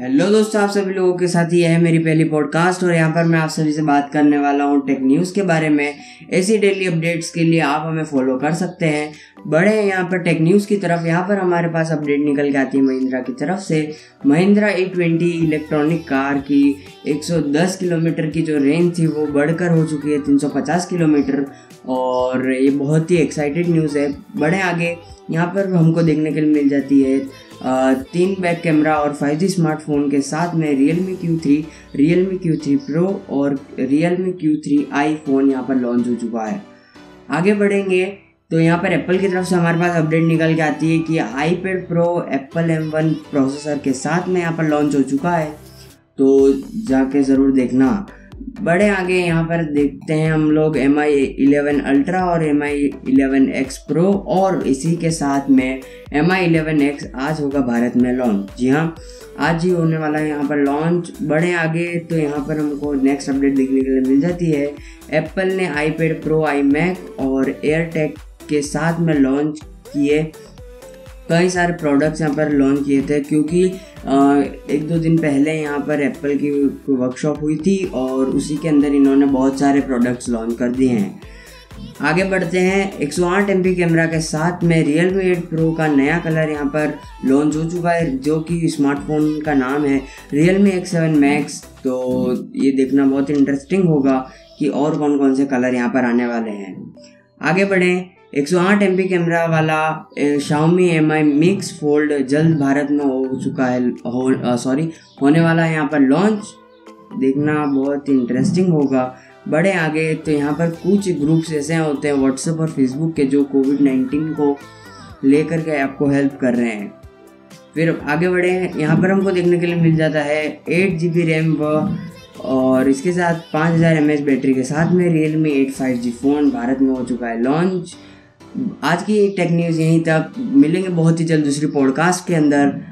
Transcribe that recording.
Hello दोस्तों, आप सभी लोगों के साथ यह है मेरी पहली पॉडकास्ट और यहाँ पर मैं आप सभी से बात करने वाला हूँ टेक न्यूज़ के बारे में। ऐसी डेली अपडेट्स के लिए आप हमें फॉलो कर सकते हैं। हैं यहाँ पर टेक न्यूज़ की तरफ़। यहाँ पर हमारे पास अपडेट निकल के आती है महिंद्रा की तरफ़ से। Mahindra A twenty electronic car की 110 किलोमीटर की जो रेंज थी, वो बढ़कर हो चुकी है 350 किलोमीटर। और ये बहुत ही एक्साइटेड न्यूज़ है। बड़े आगे। यहाँ पर हमको देखने के लिए मिल जाती है तीन बैक कैमरा और 5G स्मार्टफ़ोन के साथ में Realme Q three Realme Q three pro और Realme Q three I phone यहाँ पर लॉन्च हो चुका है। आगे बढ़ेंगे। तो यहाँ पर एप्पल की तरफ़ से हमारे पास अपडेट निकल के आती है कि iPad pro Apple M one processor के साथ में यहाँ पर लॉन्च हो चुका है। तो जाके ज़रूर देखना। बड़े आगे यहाँ पर देखते हैं हम लोग एम आई इलेवन अल्ट्रा और M I eleven X pro और इसी के साथ में एम आई इलेवन एक्स आज होगा भारत में लॉन्च जी हाँ आज ही होने वाला है यहाँ पर लॉन्च बड़े आगे तो यहाँ पर हमको नेक्स्ट अपडेट देखने के लिए मिल जाती है। एप्पल ने iPad pro iMac और एयरटेक के साथ में लॉन्च किए। कई सारे प्रोडक्ट्स यहाँ पर लॉन्च किए थे क्योंकि एक दो दिन पहले यहाँ पर एप्पल की वर्कशॉप हुई थी और उसी के अंदर इन्होंने बहुत सारे प्रोडक्ट्स लॉन्च कर दिए हैं। आगे बढ़ते हैं। 108 सौ कैमरा के साथ में रियल मी एट प्रो का नया कलर यहाँ पर लॉन्च हो चुका है, जो कि स्मार्टफ़ोन का नाम है Realme X seven max तो ये देखना बहुत इंटरेस्टिंग होगा कि और कौन कौन से कलर यहाँ पर आने वाले हैं। आगे बढ़ें। 108 सौ आठ एम कैमरा वाला Xiaomi M I mix fold जल्द भारत में हो चुका है, हो सॉरी होने वाला है यहाँ पर लॉन्च देखना बहुत इंटरेस्टिंग होगा। बड़े आगे तो यहाँ पर कुछ ग्रुप्स ऐसे होते हैं व्हाट्सएप और फेसबुक के जो कोविड नाइन्टीन को लेकर के आपको हेल्प कर रहे हैं। फिर आगे बढ़े यहाँ पर हमको देखने के लिए मिल जाता है एट जी बी रैम व, और इसके साथ पाँच हज़ार एम बैटरी के साथ में Realme eight five G phone Bharat में हो चुका है लॉन्च आज की टेक न्यूज़ यहीं तक। मिलेंगे बहुत ही जल्द दूसरी पॉडकास्ट के अंदर।